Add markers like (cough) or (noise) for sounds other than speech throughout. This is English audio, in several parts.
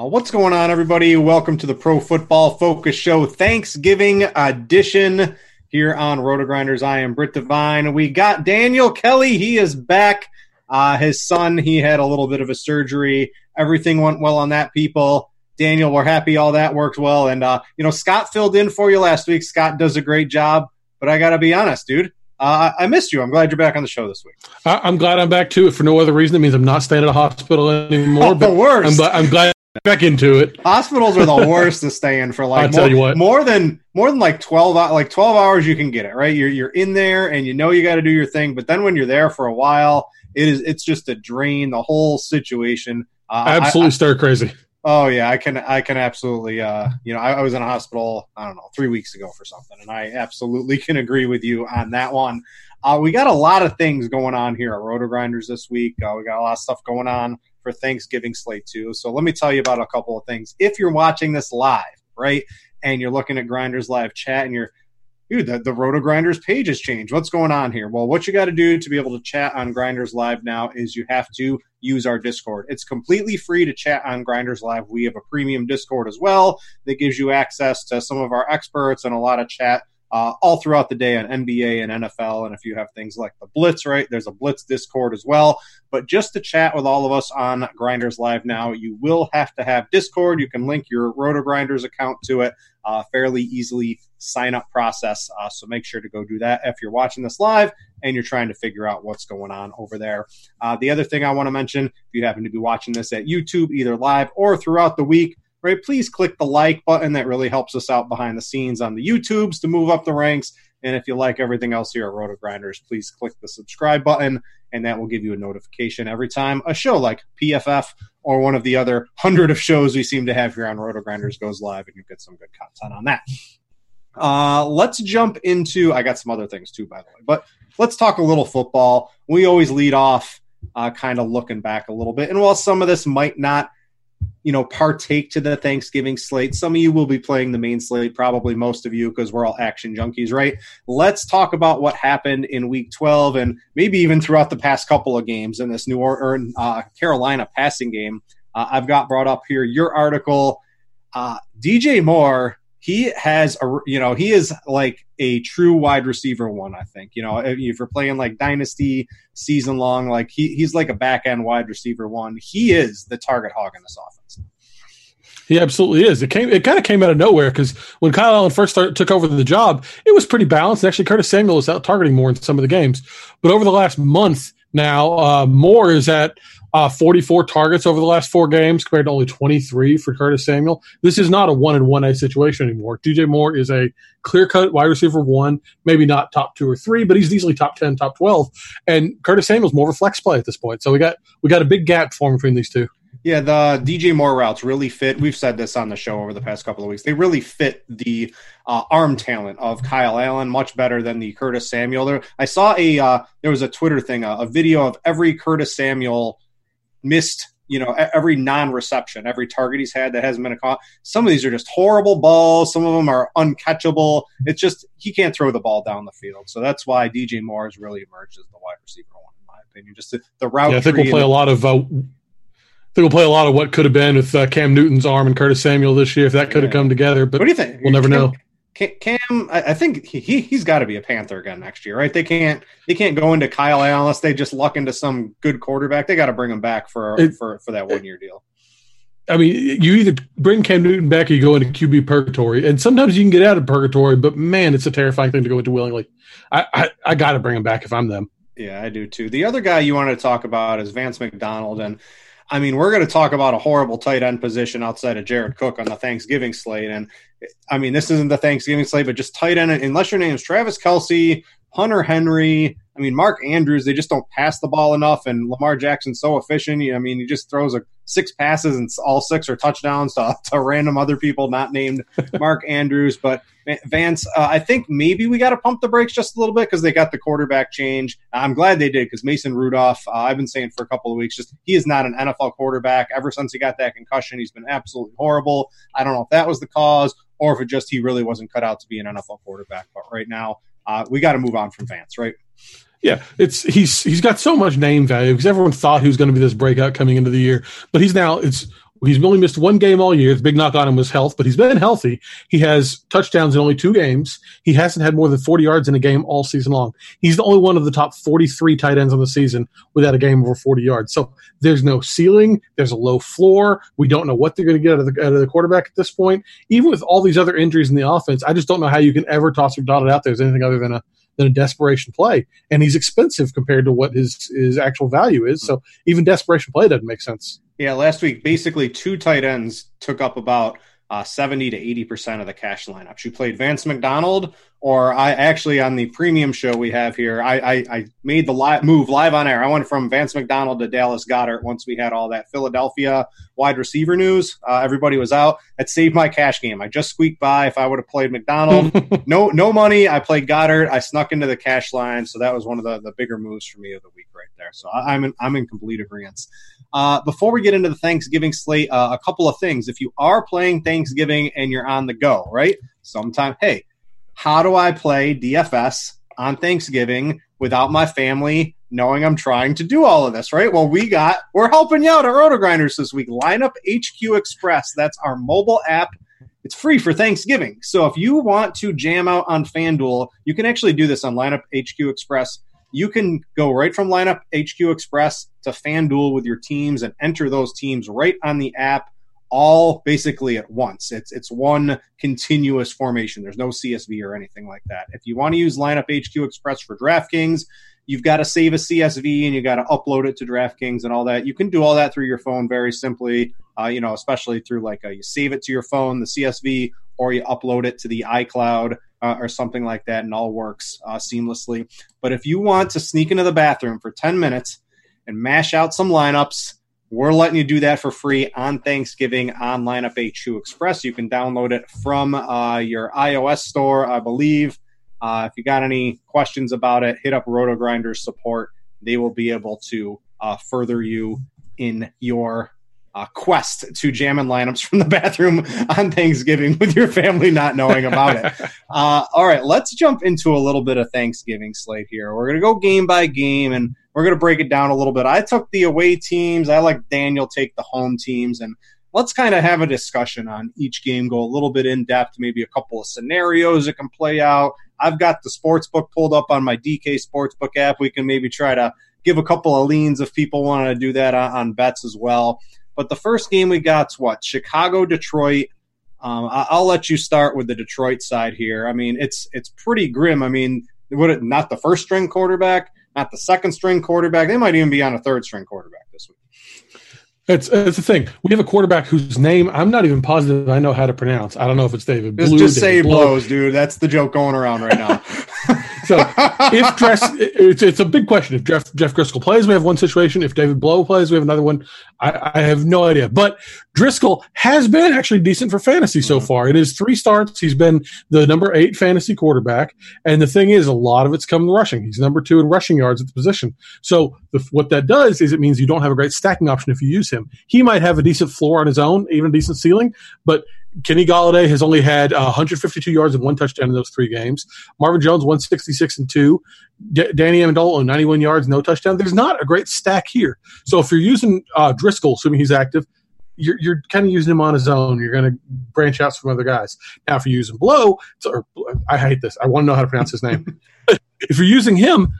Uh, what's going on, everybody? Welcome to the Pro Football Focus Show Thanksgiving edition here on RotoGrinders. I am Britt Devine. We got Daniel Kelly. He is back. Uh, his son, he had a little bit of a surgery. Everything went well on that, people. Daniel, we're happy all that worked well. And, uh, you know, Scott filled in for you last week. Scott does a great job. But I got to be honest, dude. Uh, I missed you. I'm glad you're back on the show this week. I'm glad I'm back too. If for no other reason, it means I'm not staying at a hospital anymore. Oh, the worst. I'm, I'm glad back into it. Hospitals are the (laughs) worst to stay in for like I'll more, tell you what. more than more than like twelve like twelve hours you can get it right. You're you're in there and you know you got to do your thing, but then when you're there for a while, it is it's just a drain. The whole situation. Uh, Absolutely stir crazy. oh yeah, I can I can absolutely. Uh, you know, I, I was in a hospital. I don't know three weeks ago for something, and I absolutely (laughs) can agree with you on that one. Uh, we got a lot of things going on here at Roto Grinders this week. Uh, we got a lot of stuff going on for Thanksgiving slate too. So let me tell you about a couple of things. If you're watching this live, right, and you're looking at Grinders live chat, and you're dude, the, the Roto Grinders page has changed. What's going on here? Well, what you got to do to be able to chat on Grinders Live now is you have to use our Discord. It's completely free to chat on Grinders Live. We have a premium Discord as well that gives you access to some of our experts and a lot of chat uh, all throughout the day on NBA and NFL. And if you have things like the Blitz, right, there's a Blitz Discord as well. But just to chat with all of us on Grinders Live now, you will have to have Discord. You can link your Roto Grinders account to it. Uh, fairly easily sign up process. Uh, so make sure to go do that if you're watching this live and you're trying to figure out what's going on over there. Uh, the other thing I want to mention, if you happen to be watching this at YouTube, either live or throughout the week, right, please click the like button. That really helps us out behind the scenes on the YouTubes to move up the ranks. And if you like everything else here at Roto Grinders, please click the subscribe button, and that will give you a notification every time a show like PFF or one of the other hundred of shows we seem to have here on Roto Grinders goes live, and you get some good content on that. Uh, let's jump into. I got some other things too, by the way, but let's talk a little football. We always lead off, uh, kind of looking back a little bit, and while some of this might not you know, partake to the Thanksgiving slate. Some of you will be playing the main slate, probably most of you, because we're all action junkies, right? Let's talk about what happened in Week 12 and maybe even throughout the past couple of games in this New Orleans, uh, Carolina passing game. Uh, I've got brought up here your article. Uh, DJ Moore, he has a, you know, he is like a true wide receiver one. I think, you know, if you're playing like dynasty season long, like he, he's like a back end wide receiver one. He is the target hog in this offense. He absolutely is. It came. It kind of came out of nowhere because when Kyle Allen first started, took over the job, it was pretty balanced. Actually, Curtis Samuel was out targeting more in some of the games, but over the last month now, uh, Moore is at uh, 44 targets over the last four games compared to only 23 for Curtis Samuel. This is not a one and one A situation anymore. DJ Moore is a clear cut wide receiver one, maybe not top two or three, but he's easily top 10, top 12. And Curtis Samuel's more of a flex play at this point. So we got we got a big gap forming between these two. Yeah, the DJ Moore routes really fit. We've said this on the show over the past couple of weeks. They really fit the uh, arm talent of Kyle Allen much better than the Curtis Samuel. There, I saw a uh, there was a Twitter thing, a, a video of every Curtis Samuel missed you know every non-reception, every target he's had that hasn't been a caught. Some of these are just horrible balls. Some of them are uncatchable. It's just he can't throw the ball down the field. So that's why DJ Moore has really emerged as the wide receiver one, in my opinion. Just the, the route. Yeah, I think we'll play a lot of. Uh, I think we'll play a lot of what could have been with uh, Cam Newton's arm and Curtis Samuel this year if that could have come together. But what do you think? We'll never know. Cam, I think he he's got to be a Panther again next year, right? They can't they can't go into Kyle Allen unless they just luck into some good quarterback. They got to bring him back for it, for for that one year deal. I mean, you either bring Cam Newton back or you go into QB purgatory, and sometimes you can get out of purgatory. But man, it's a terrifying thing to go into willingly. I I, I got to bring him back if I'm them. Yeah, I do too. The other guy you wanted to talk about is Vance McDonald, and I mean, we're going to talk about a horrible tight end position outside of Jared Cook on the Thanksgiving slate. And I mean, this isn't the Thanksgiving slate, but just tight end, unless your name is Travis Kelce, Hunter Henry. I mean, Mark Andrews, they just don't pass the ball enough. And Lamar Jackson's so efficient. I mean, he just throws a six passes and all six are touchdowns to, (laughs) to random other people not named (laughs) Mark Andrews. But Vance, uh, I think maybe we got to pump the brakes just a little bit because they got the quarterback change. I'm glad they did because Mason Rudolph, uh, I've been saying for a couple of weeks, just he is not an NFL quarterback. Ever since he got that concussion, he's been absolutely horrible. I don't know if that was the cause or if it just he really wasn't cut out to be an NFL quarterback. But right now, uh, we got to move on from Vance, right? Yeah, it's he's he's got so much name value because everyone thought he was going to be this breakout coming into the year, but he's now it's he's only missed one game all year. The big knock on him was health, but he's been healthy. He has touchdowns in only two games. He hasn't had more than 40 yards in a game all season long. He's the only one of the top 43 tight ends on the season without a game over 40 yards. So there's no ceiling. There's a low floor. We don't know what they're going to get out of, the, out of the quarterback at this point. Even with all these other injuries in the offense, I just don't know how you can ever toss or dot it out there as anything other than a than a desperation play. And he's expensive compared to what his his actual value is. So even desperation play doesn't make sense. Yeah, last week basically two tight ends took up about uh, 70 to 80 percent of the cash lineups. You played Vance McDonald, or I actually on the premium show we have here, I, I, I made the live move live on air. I went from Vance McDonald to Dallas Goedert once we had all that Philadelphia wide receiver news. Uh, everybody was out. That saved my cash game. I just squeaked by. If I would have played McDonald, (laughs) no no money. I played Goedert. I snuck into the cash line, so that was one of the, the bigger moves for me of the week right there. So I, am in, I'm in complete agreement. Uh, before we get into the Thanksgiving slate, uh, a couple of things. If you are playing Thanksgiving and you're on the go, right? Sometime, hey, how do I play DFS on Thanksgiving without my family knowing I'm trying to do all of this, right? Well, we got, we're helping you out at Roto Grinders this week. Lineup HQ Express. That's our mobile app. It's free for Thanksgiving. So if you want to jam out on FanDuel, you can actually do this on Lineup HQ Express you can go right from lineup HQ Express to FanDuel with your teams and enter those teams right on the app all basically at once. It's it's one continuous formation. There's no CSV or anything like that. If you want to use lineup HQ Express for DraftKings, you've got to save a CSV and you got to upload it to DraftKings and all that. You can do all that through your phone very simply. Uh, you know, especially through like a, you save it to your phone, the CSV, or you upload it to the iCloud uh, or something like that, and all works uh, seamlessly. But if you want to sneak into the bathroom for 10 minutes and mash out some lineups, we're letting you do that for free on Thanksgiving on Lineup HQ Express. You can download it from uh, your iOS store, I believe. Uh, if you got any questions about it, hit up Roto Grinders support. They will be able to uh, further you in your uh, quest to jamming lineups from the bathroom on Thanksgiving with your family not knowing about it. (laughs) Uh, all right, let's jump into a little bit of Thanksgiving slate here. We're going to go game by game and we're going to break it down a little bit. I took the away teams. I like Daniel take the home teams and let's kind of have a discussion on each game, go a little bit in depth, maybe a couple of scenarios that can play out. I've got the sports book pulled up on my DK Sportsbook app. We can maybe try to give a couple of leans if people want to do that on, on bets as well. But the first game we got's what? Chicago, Detroit. Um, I'll let you start with the Detroit side here. I mean, it's it's pretty grim. I mean, would it not the first string quarterback, not the second string quarterback? They might even be on a third string quarterback this week. It's it's the thing. We have a quarterback whose name I'm not even positive I know how to pronounce. I don't know if it's David. Blue, just David say blows, dude. That's the joke going around right now. (laughs) So if Dress, it's, it's a big question. If Jeff Jeff Driskel plays, we have one situation. If David Blough plays, we have another one. I, I have no idea. But Driskel has been actually decent for fantasy so mm-hmm. far. It is three starts. He's been the number eight fantasy quarterback, and the thing is, a lot of it's come rushing. He's number two in rushing yards at the position. So the, what that does is it means you don't have a great stacking option if you use him. He might have a decent floor on his own, even a decent ceiling, but Kenny Golladay has only had uh, 152 yards and one touchdown in those three games. Marvin Jones 166 and two. D- Danny Amendola 91 yards, no touchdown. There's not a great stack here. So if you're using uh, Driskel, assuming he's active, you're, you're kind of using him on his own. You're going to branch out from other guys. Now, if you're using Blough, or I hate this. I want to know how to pronounce his name. (laughs) if you're using him,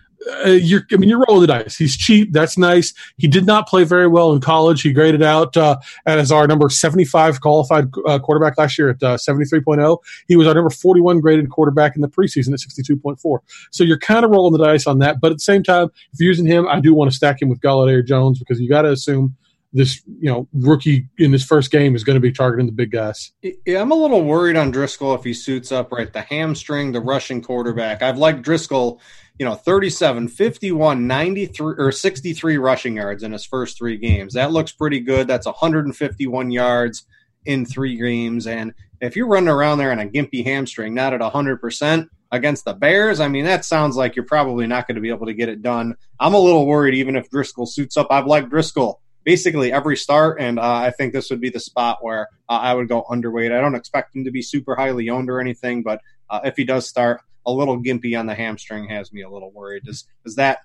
uh, you're, I mean, you're rolling the dice. He's cheap. That's nice. He did not play very well in college. He graded out uh, as our number 75 qualified uh, quarterback last year at uh, 73.0. He was our number 41 graded quarterback in the preseason at 62.4. So you're kind of rolling the dice on that. But at the same time, if you're using him, I do want to stack him with Golladay or Jones because you got to assume this you know rookie in his first game is going to be targeting the big guys. Yeah, I'm a little worried on Driskel if he suits up right. The hamstring, the rushing quarterback. I've liked Driskel you know 37 51 93 or 63 rushing yards in his first three games. That looks pretty good. That's 151 yards in three games. And if you're running around there on a gimpy hamstring not at 100% against the bears i mean that sounds like you're probably not going to be able to get it done. I'm a little worried even if Driskel suits up. I've liked Driskel basically every start and uh, i think this would be the spot where uh, i would go underweight. I don't expect him to be super highly owned or anything but uh, if he does start a little gimpy on the hamstring has me a little worried. Does does that?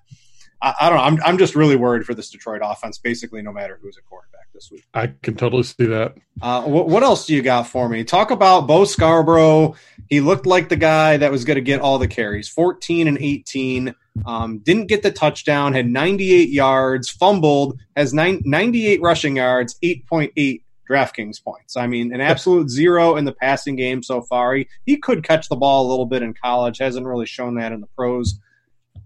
I, I, don't know. I'm I'm just really worried for this Detroit offense. Basically, no matter who's at quarterback this week. I can totally see that. Uh, what, what else do you got for me? Talk about Bo Scarborough. He looked like the guy that was going to get all the carries. 14 and 18. Um, didn't get the touchdown. Had 98 yards. Fumbled. Has nine, 98 rushing yards. 8.8 DraftKings points. I mean, an (laughs) absolute zero in the passing game so far. He, he could catch the ball a little bit in college, hasn't really shown that in the pros.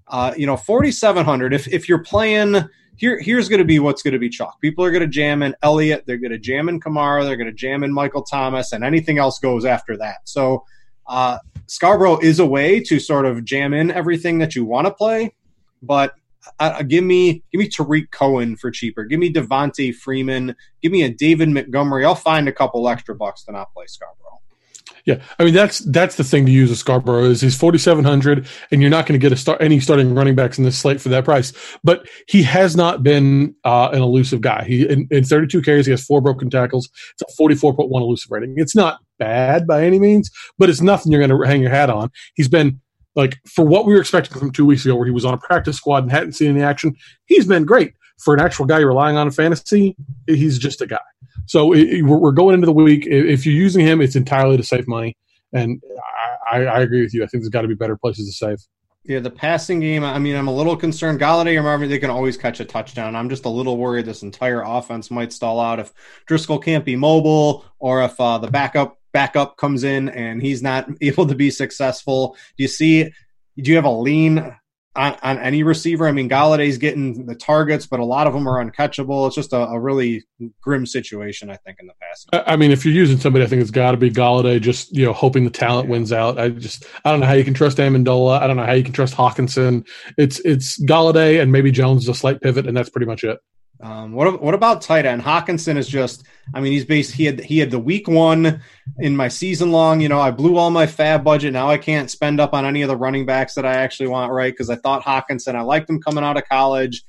Uh, you know, 4,700. If, if you're playing, here, here's going to be what's going to be chalk. People are going to jam in Elliott, they're going to jam in Kamara, they're going to jam in Michael Thomas, and anything else goes after that. So, uh, Scarborough is a way to sort of jam in everything that you want to play, but uh, give me give me Tarik Cohen for cheaper. Give me Devonta Freeman. Give me a David Montgomery. I'll find a couple extra bucks to not play Scarborough. Yeah, I mean that's that's the thing to use a Scarborough is he's forty seven hundred, and you're not going to get a start any starting running backs in this slate for that price. But he has not been uh, an elusive guy. He in, in thirty two carries, he has four broken tackles. It's a forty four point one elusive rating. It's not bad by any means, but it's nothing you're going to hang your hat on. He's been like for what we were expecting from two weeks ago, where he was on a practice squad and hadn't seen any action, he's been great. For an actual guy relying on fantasy, he's just a guy. So it, we're going into the week. If you're using him, it's entirely to save money. And I, I agree with you. I think there's got to be better places to save. Yeah, the passing game. I mean, I'm a little concerned. Golladay or Marvin, they can always catch a touchdown. I'm just a little worried this entire offense might stall out if Driskel can't be mobile or if uh, the backup backup comes in and he's not (laughs) able to be successful. Do you see? Do you have a lean on, on any receiver? I mean, Golladay's getting the targets, but a lot of them are uncatchable. It's just a, a really grim situation, I think, in the past. I mean, if you're using somebody, I think it's got to be Golladay. Just you know, hoping the talent yeah. wins out. I just I don't know how you can trust Amendola. I don't know how you can trust Hockenson. It's it's Golladay and maybe Jones is a slight pivot, and that's pretty much it. Um, what what about tight end? Hockenson is just. I mean, he's based. He had he had the week one in my season long. You know, I blew all my FAAB budget. Now I can't spend up on any of the running backs that I actually want. Right? Because I thought Hockenson. I liked him coming out of college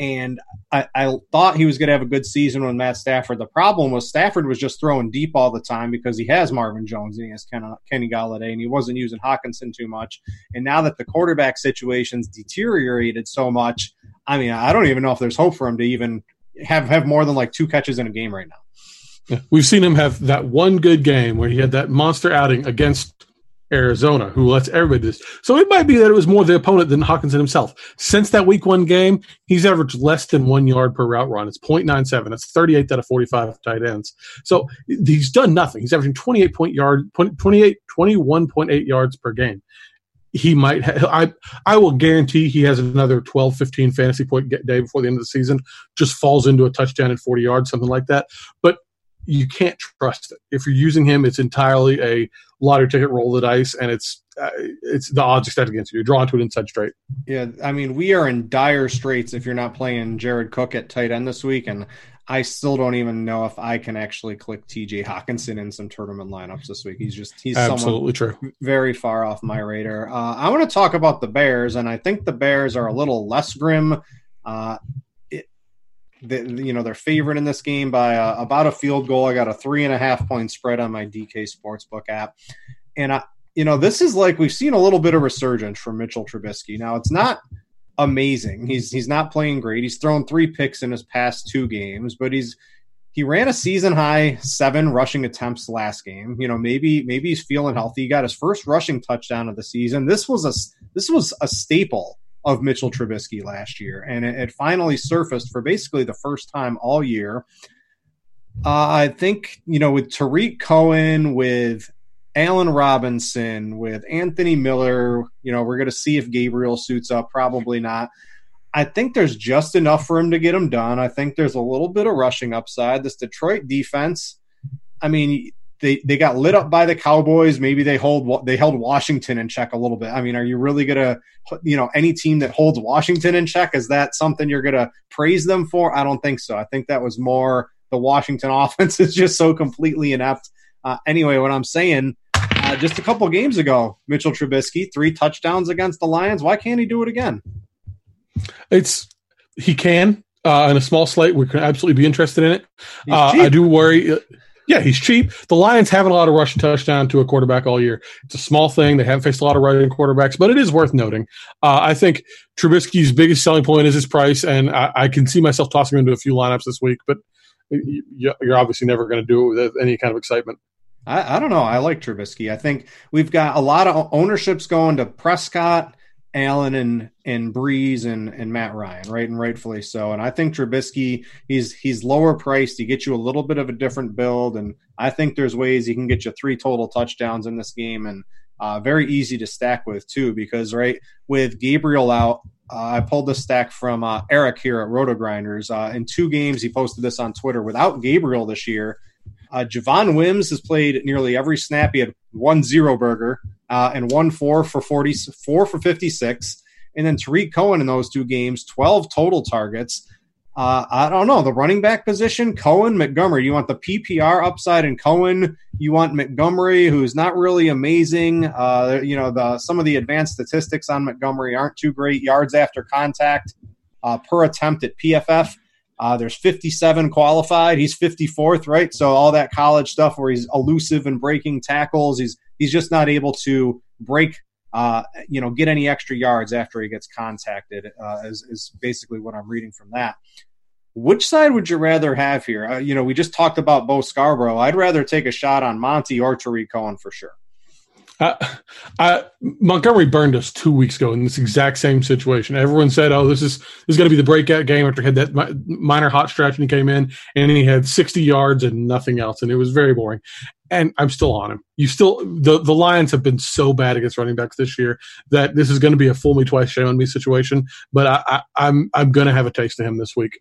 and I, I, thought he was going to have a good season with Matt Stafford. The problem was Stafford was just throwing deep all the time because he has Marvin Jones and he has Ken, Kenny Golladay, and he wasn't using Hockenson too much. And now that the quarterback situation's deteriorated so much, I mean, I don't even know if there's hope for him to even have have more than like two catches in a game right now. Yeah, we've seen him have that one good game where he had that monster outing against Arizona, who lets everybody do this. So it might be that it was more the opponent than Hockenson himself. Since that week one game, he's averaged less than one yard per route run. It's 0.97. That's 38 out of 45 tight ends. So he's done nothing. He's averaging 28 point yard, 28, 21.8 yards per game. He might, ha- I, I will guarantee he has another 12, 15 fantasy point day before the end of the season, just falls into a touchdown at 40 yards, something like that. But you can't trust it. If you're using him, it's entirely a lottery ticket, roll the dice, and it's uh, it's the odds are stacked against you. You're drawn to an inside straight. Yeah, I mean, we are in dire straits if you're not playing Jared Cook at tight end this week, and I still don't even know if I can actually click TJ Hockenson in some tournament lineups this week. He's just he's absolutely true, very far off my radar. Uh, I want to talk about the Bears, and I think the Bears are a little less grim. Uh, it, the, you know, they're favored in this game by uh, about a field goal. I got a three and a half point spread on my DK Sportsbook app, and I, you know, this is like we've seen a little bit of resurgence from Mitchell Trubisky. Now it's not amazing. He's he's not playing great. He's thrown three picks in his past two games, but he's he ran a season high seven rushing attempts last game. You know, maybe maybe he's feeling healthy. He got his first rushing touchdown of the season. This was a this was a staple of Mitchell Trubisky last year, and it, it finally surfaced for basically the first time all year. Uh, I think you know with Tarik Cohen, with Allen Robinson, with Anthony Miller. You know, we're going to see if Gabriel suits up. Probably not. I think there's just enough for him to get him done. I think there's a little bit of rushing upside. This Detroit defense, I mean, they they got lit up by the Cowboys. Maybe they hold they held Washington in check a little bit. I mean, are you really gonna you know any team that holds Washington in check is that something you're gonna praise them for? I don't think so. I think that was more the Washington (laughs) offense is just so completely inept. Uh, anyway, what I'm saying uh, just a couple games ago, Mitchell Trubisky, three touchdowns against the Lions. Why can't he do it again? It's he can uh, in a small slate. We can absolutely be interested in it. Uh, I do worry. Yeah, he's cheap. The Lions haven't allowed a lot of rushing touchdown to a quarterback all year. It's a small thing. They haven't faced a lot of running quarterbacks, but it is worth noting. Uh, I think Trubisky's biggest selling point is his price, and I, I, can see myself tossing him into a few lineups this week. But you're obviously never going to do it with any kind of excitement. I, I, don't know. I like Trubisky. I think we've got a lot of ownerships going to Prescott, Allen, and and Brees and and Matt Ryan, right, and rightfully so. And I think Trubisky, he's he's lower priced. He gets you a little bit of a different build, and I think there's ways he can get you three total touchdowns in this game, and uh, very easy to stack with too. Because right with Gabriel out, uh, I pulled this stack from uh, Eric here at Roto Grinders. Uh, in two games, he posted this on Twitter. Without Gabriel this year, uh, Javon Wims has played nearly every snap. He had one zero burger uh, and one four for 40, four for 56. And then Tarik Cohen in those two games, 12 total targets. Uh, I don't know. The running back position, Cohen, Montgomery. You want the PPR upside in Cohen. You want Montgomery, who's not really amazing. Uh, you know, the some of the advanced statistics on Montgomery aren't too great. Yards after contact uh, per attempt at PFF. Uh, there's 57 qualified. He's 54th, right? So all that college stuff where he's elusive and breaking tackles, he's he's just not able to break, uh, you know, get any extra yards after he gets contacted. Uh, is is basically what I'm reading from that. Which side would you rather have here? Uh, you know, we just talked about Bo Scarborough. I'd rather take a shot on Monty or Tarik Cohen for sure. Uh, I, Montgomery burned us two weeks ago in this exact same situation. Everyone said, "Oh, this is this is going to be the breakout game." After he had that minor hot stretch, and he came in and he had 60 yards and nothing else, and it was very boring. And I'm still on him. You still the the Lions have been so bad against running backs this year that this is going to be a fool me twice, shame on me situation. But I, I, I'm I'm going to have a taste of him this week.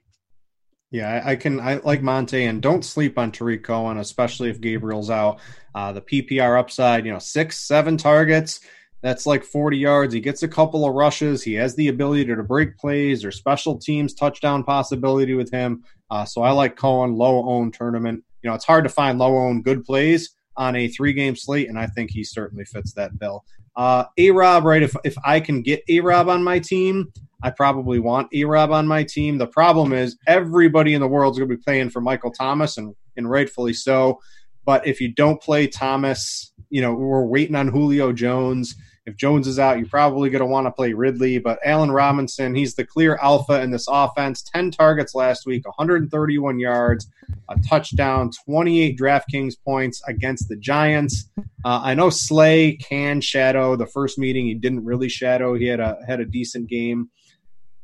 Yeah, I, can. I like Monte, and don't sleep on Tarik Cohen, especially if Gabriel's out. Uh, the PPR upside, you know, six, seven targets. That's like 40 yards. He gets a couple of rushes. He has the ability to break plays or special teams touchdown possibility with him. Uh, so I like Cohen, low owned tournament. You know, it's hard to find low owned good plays on a three game slate, and I think he certainly fits that bill. Uh, a Rob, right? If, if I can get A Rob on my team, I probably want A Rob on my team. The problem is everybody in the world is going to be playing for Michael Thomas, and, and rightfully so. But if you don't play Thomas, you know, we're waiting on Julio Jones. If Jones is out, you're probably going to want to play Ridley. But Allen Robinson, he's the clear alpha in this offense. 10 targets last week, 131 yards, a touchdown, 28 DraftKings points against the Giants. Uh, I know Slay can shadow. The first meeting he didn't really shadow. He had a had a decent game.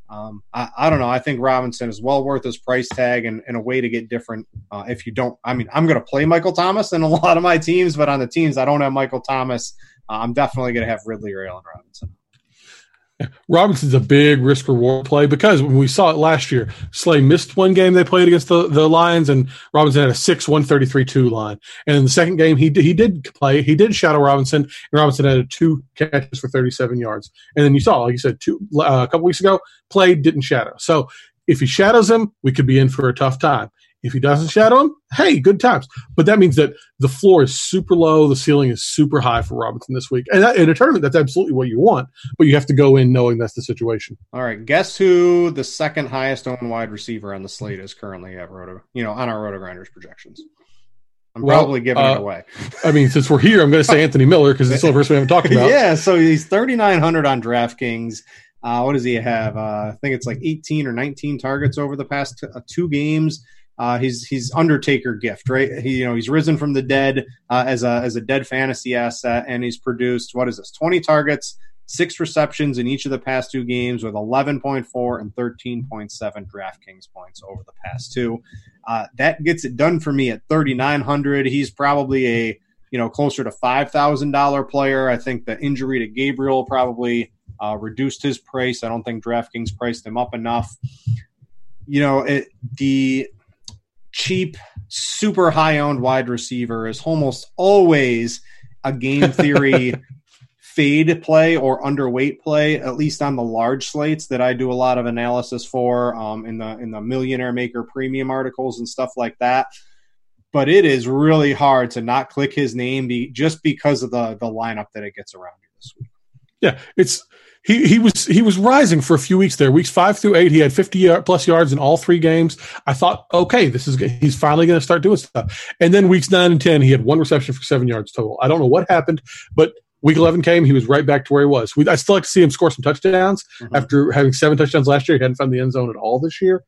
Um, I, I, don't know. I think Robinson is well worth his price tag and, and a way to get different. Uh, if you don't, I mean, I'm going to play Michael Thomas in a lot of my teams, but on the teams I don't have Michael Thomas, I'm definitely going to have Ridley or Allen Robinson. Robinson's a big risk reward play because when we saw it last year, Slay missed one game they played against the, the Lions, and Robinson had a 6 133 2 line. And in the second game, he he did play, he did shadow Robinson, and Robinson had two catches for 37 yards. And then you saw, like you said, two, uh, a couple weeks ago, played, didn't shadow. So if he shadows him, we could be in for a tough time. If he doesn't shadow him, hey, good times. But that means that the floor is super low, the ceiling is super high for Robinson this week. And that, in a tournament, that's absolutely what you want, but you have to go in knowing that's the situation. All right, guess who the second highest owned wide receiver on the slate is currently at Roto, you know, on our Roto Grinders projections? I'm well, probably giving uh, it away. I mean, since we're here, I'm going to say Anthony Miller because it's the first we haven't talked about. (laughs) yeah, so he's 3,900 on DraftKings. Uh, what does he have? Uh, I think it's like 18 or 19 targets over the past t- uh, two games. Uh, he's Undertaker gift, right? He you know he's risen from the dead uh, as a as a dead fantasy asset, and he's produced what is this? Twenty targets, six receptions in each of the past two games, with eleven point four and thirteen point seven DraftKings points over the past two. Uh, that gets it done for me at thirty nine hundred. He's probably a you know closer to five thousand dollar player. I think the injury to Gabriel probably uh, reduced his price. I don't think DraftKings priced him up enough. You know, it, the cheap, super high owned wide receiver is almost always a game theory (laughs) fade play or underweight play, at least on the large slates that I do a lot of analysis for um, in the in the Millionaire Maker premium articles and stuff like that. But it is really hard to not click his name be, just because of the the lineup that it gets around you this week. Yeah, it's he he was he was rising for a few weeks there. Weeks five through eight, he had fifty plus yards in all three games. I thought, okay, this is he's finally going to start doing stuff. And then weeks nine and ten, he had one reception for seven yards total. I don't know what happened, but week eleven came, he was right back to where he was. We, I still like to see him score some touchdowns mm-hmm. after having seven touchdowns last year. He hadn't found the end zone at all this year,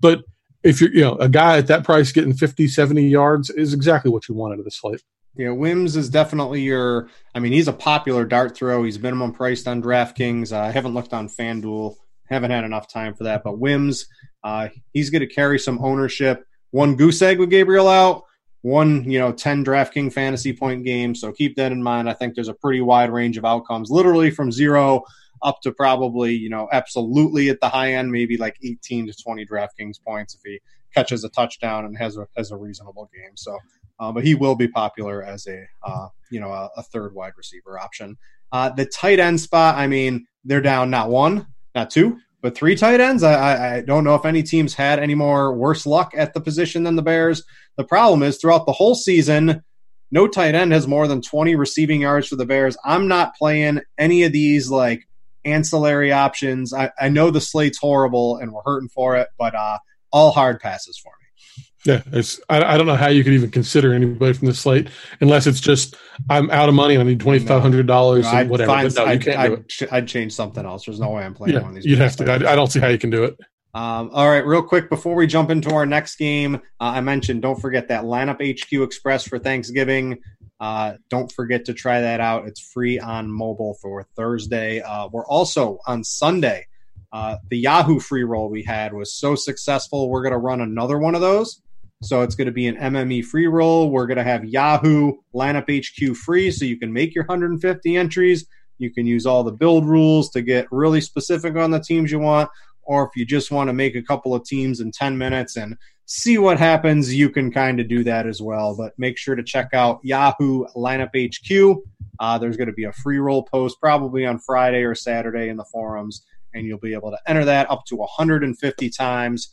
but if you're you know a guy at that price getting 50 70 yards is exactly what you want out of the slate yeah, Wims is definitely your. I mean, he's a popular dart throw. He's minimum priced on DraftKings. Uh, I haven't looked on FanDuel. Haven't had enough time for that. But Wims, uh, he's going to carry some ownership. One goose egg with Gabriel out. One, you know, ten DraftKings fantasy point game. So keep that in mind. I think there's a pretty wide range of outcomes, literally from zero up to probably, you know, absolutely at the high end, maybe like 18 to 20 DraftKings points if he catches a touchdown and has a has a reasonable game. So uh, but he will be popular as a uh, you know a, a, third wide receiver option. Uh, the tight end spot, I mean, they're down not one, not two, but three tight ends. I, I don't know if any teams had any more worse luck at the position than the Bears. The problem is throughout the whole season, no tight end has more than 20 receiving yards for the Bears. I'm not playing any of these like ancillary options. I, I know the slate's horrible and we're hurting for it, but uh, all hard passes for me. Yeah, it's I, I, don't know how you could even consider anybody from the slate unless it's just I'm out of money and I need twenty five hundred dollars and whatever. Find, no, I'd, I'd, I'd, change something else. There's no way I'm playing yeah, one of these. You'd have to. I, I, don't see how you can do it. Um, all right, real quick before we jump into our next game, uh, I mentioned don't forget that lineup HQ Express for Thanksgiving. Uh, don't forget to try that out. It's free on mobile for Thursday. Uh, we're also on Sunday. Uh, the Yahoo free roll we had was so successful. We're going to run another one of those. So it's going to be an MME free roll. We're going to have Yahoo lineup HQ free, so you can make your 150 entries. You can use all the build rules to get really specific on the teams you want. Or if you just want to make a couple of teams in 10 minutes and see what happens, you can kind of do that as well. But make sure to check out Yahoo Lineup HQ. Uh, there's going to be a free roll post probably on Friday or Saturday in the forums, and you'll be able to enter that up to 150 times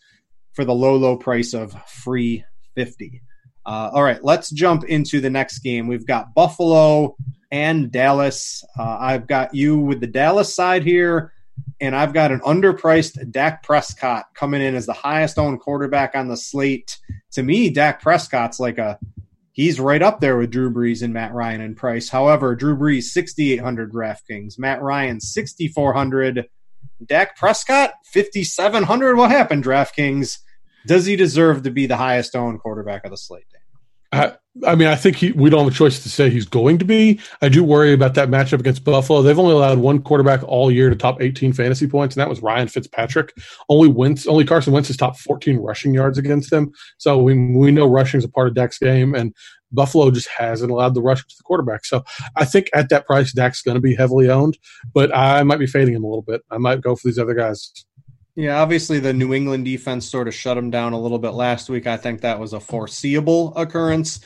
for the low, low price of free 50. Uh, all right, let's jump into the next game. We've got Buffalo and Dallas. Uh, I've got you with the Dallas side here, and I've got an underpriced Dak Prescott coming in as the highest owned quarterback on the slate. To me, Dak Prescott's like a he's right up there with Drew Brees and Matt Ryan in price. However, Drew Brees 6800 DraftKings, Matt Ryan 6400 Dak Prescott, 5,700. What happened, DraftKings? Does he deserve to be the highest owned quarterback of the slate? I, mean, I think he, we don't have a choice to say he's going to be. I do worry about that matchup against Buffalo. They've only allowed one quarterback all year to top 18 fantasy points, and that was Ryan Fitzpatrick. Only Wentz, only Carson Wentz has top 14 rushing yards against them. So we we know rushing is a part of Dak's game, and Buffalo just hasn't allowed the rush to the quarterback. So I think at that price, Dak's going to be heavily owned, but I might be fading him a little bit. I might go for these other guys. Yeah, obviously the New England defense sort of shut him down a little bit last week. I think that was a foreseeable occurrence.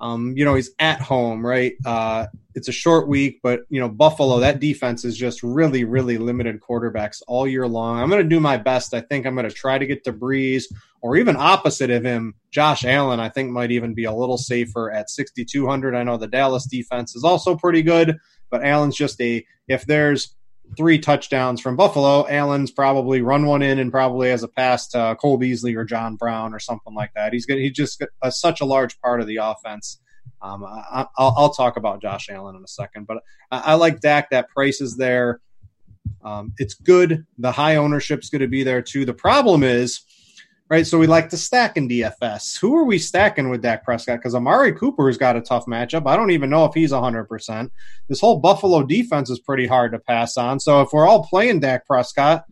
Um, you know, he's at home, right? Uh, it's a short week, but you know, Buffalo, that defense is just really, really limited quarterbacks all year long. I'm going to do my best. I think I'm going to try to get to Brees or even opposite of him, Josh Allen. I think might even be a little safer at 6,200. I know the Dallas defense is also pretty good, but Allen's just a if there's three touchdowns from Buffalo, Allen's probably run one in and probably has a pass to Cole Beasley or John Brown or something like that. He's good. He's just a, such a large part of the offense. Um, I, will talk about Josh Allen in a second, but I, I like Dak. That price is there. Um, it's good. The high ownership's going to be there too. The problem is right? So we like to stack in DFS. Who are we stacking with Dak Prescott? Because Amari Cooper's got a tough matchup. I don't even know if he's 100%. This whole Buffalo defense is pretty hard to pass on. So if we're all playing Dak Prescott,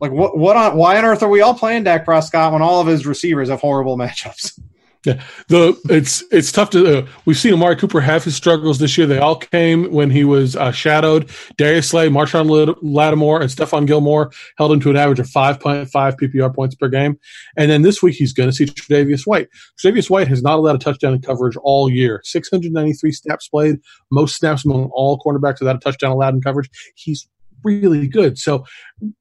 like what what on why on earth are we all playing Dak Prescott when all of his receivers have horrible (laughs) matchups? Yeah, the it's it's tough to. Uh, we've seen Amari Cooper have his struggles this year. They all came when he was uh, shadowed. Darius Slay, Marshon Lattimore, and Stephon Gilmore held him to an average of five point five PPR points per game. And then this week he's going to see Tre'Davious White. Tre'Davious White has not allowed a touchdown in coverage all year. Six hundred ninety three snaps played, most snaps among all cornerbacks without a touchdown allowed in coverage. He's really good. So,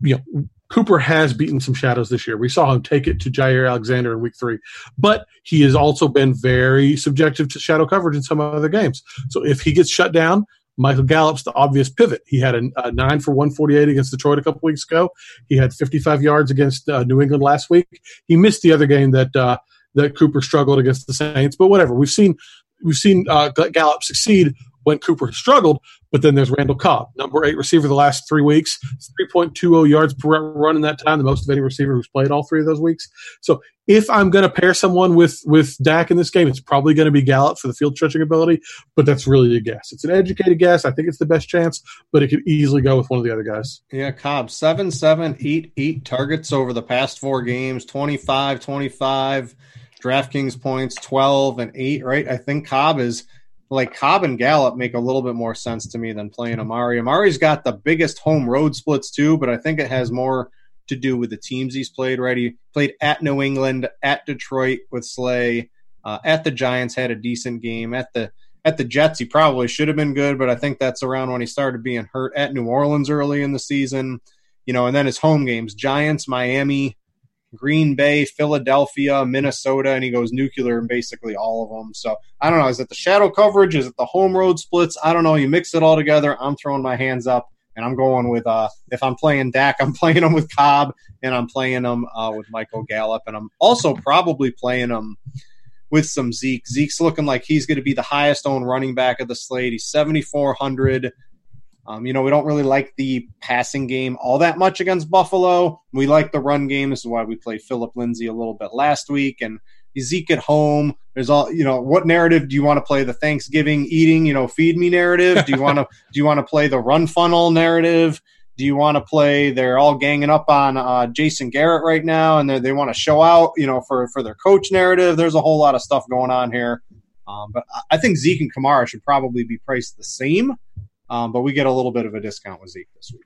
you know, Cooper has beaten some shadows this year. We saw him take it to Jaire Alexander in week three, but he has also been very subjective to shadow coverage in some other games. So if he gets shut down, Michael Gallup's the obvious pivot. He had a, a nine for 148 against Detroit a couple weeks ago. He had 55 yards against uh, New England last week. He missed the other game that uh, that Cooper struggled against the Saints, but whatever. We've seen we've seen uh, Gallup succeed when Cooper has struggled. But then there's Randall Cobb, number eight receiver the last three weeks, 3.20 yards per run in that time, the most of any receiver who's played all three of those weeks. So if I'm going to pair someone with with Dak in this game, it's probably going to be Gallup for the field stretching ability. But that's really a guess. It's an educated guess. I think it's the best chance, but it could easily go with one of the other guys. Yeah, Cobb seven seven eight eight targets over the past four games, 25, 25. DraftKings points 12 and 8, right? I think Cobb is like Cobb and Gallup make a little bit more sense to me than playing Amari. Amari's got the biggest home road splits too, but I think it has more to do with the teams he's played. Right, he played at New England, at Detroit with Slay, uh, at the Giants had a decent game. At the at the Jets, he probably should have been good, but I think that's around when he started being hurt. At New Orleans early in the season, you know, and then his home games: Giants, Miami, Green Bay, Philadelphia, Minnesota, and he goes nuclear in basically all of them. So I don't know. Is it the shadow coverage? Is it the home road splits? I don't know. You mix it all together. I'm throwing my hands up and I'm going with uh if I'm playing Dak, I'm (laughs) playing him with Cobb and I'm playing him uh, with Michael Gallup, and I'm also probably playing him with some Zeke. Zeke's looking like he's going to be the highest owned running back of the slate. He's 7,400. Um, you know, we don't really like the passing game all that much against Buffalo. We like the run game. This is why we played Phillip Lindsay a little bit last week. And Zeke at home. There's all you know. What narrative do you want to play? The Thanksgiving eating, you know, feed me narrative. Do you want to do you want to play the run funnel narrative? Do you want to play? They're all ganging up on uh, Jason Garrett right now, and they want to show out, you know, for for their coach narrative. There's a whole lot of stuff going on here. Um, but I think Zeke and Kamara should probably be priced the same. Um, but we get a little bit of a discount with Zeke this week.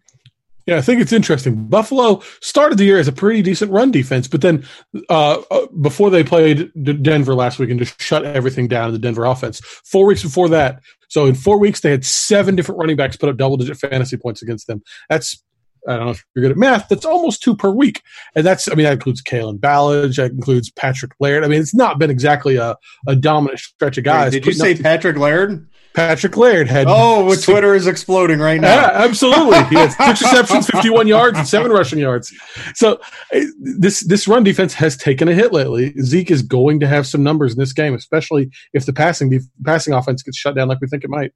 Yeah, I think it's interesting. Buffalo started the year as a pretty decent run defense, but then uh, uh, before they played Denver last week and just shut everything down in the Denver offense, four weeks before that, so in four weeks they had seven different running backs put up double digit fantasy points against them. That's I don't know if you're good at math. That's almost two per week, and that's I mean that includes Kalen Ballage, that includes Patrick Laird. I mean it's not been exactly a, a dominant stretch of guys. Wait, did you say Patrick Laird? Patrick Laird had. Oh, (laughs) Twitter is exploding right now. Yeah, absolutely. He has (laughs) six receptions, 51 yards, and seven rushing yards. So eh, this this run defense has taken a hit lately. Zeke is going to have some numbers in this game, especially if the passing passing offense gets shut down like we think it might.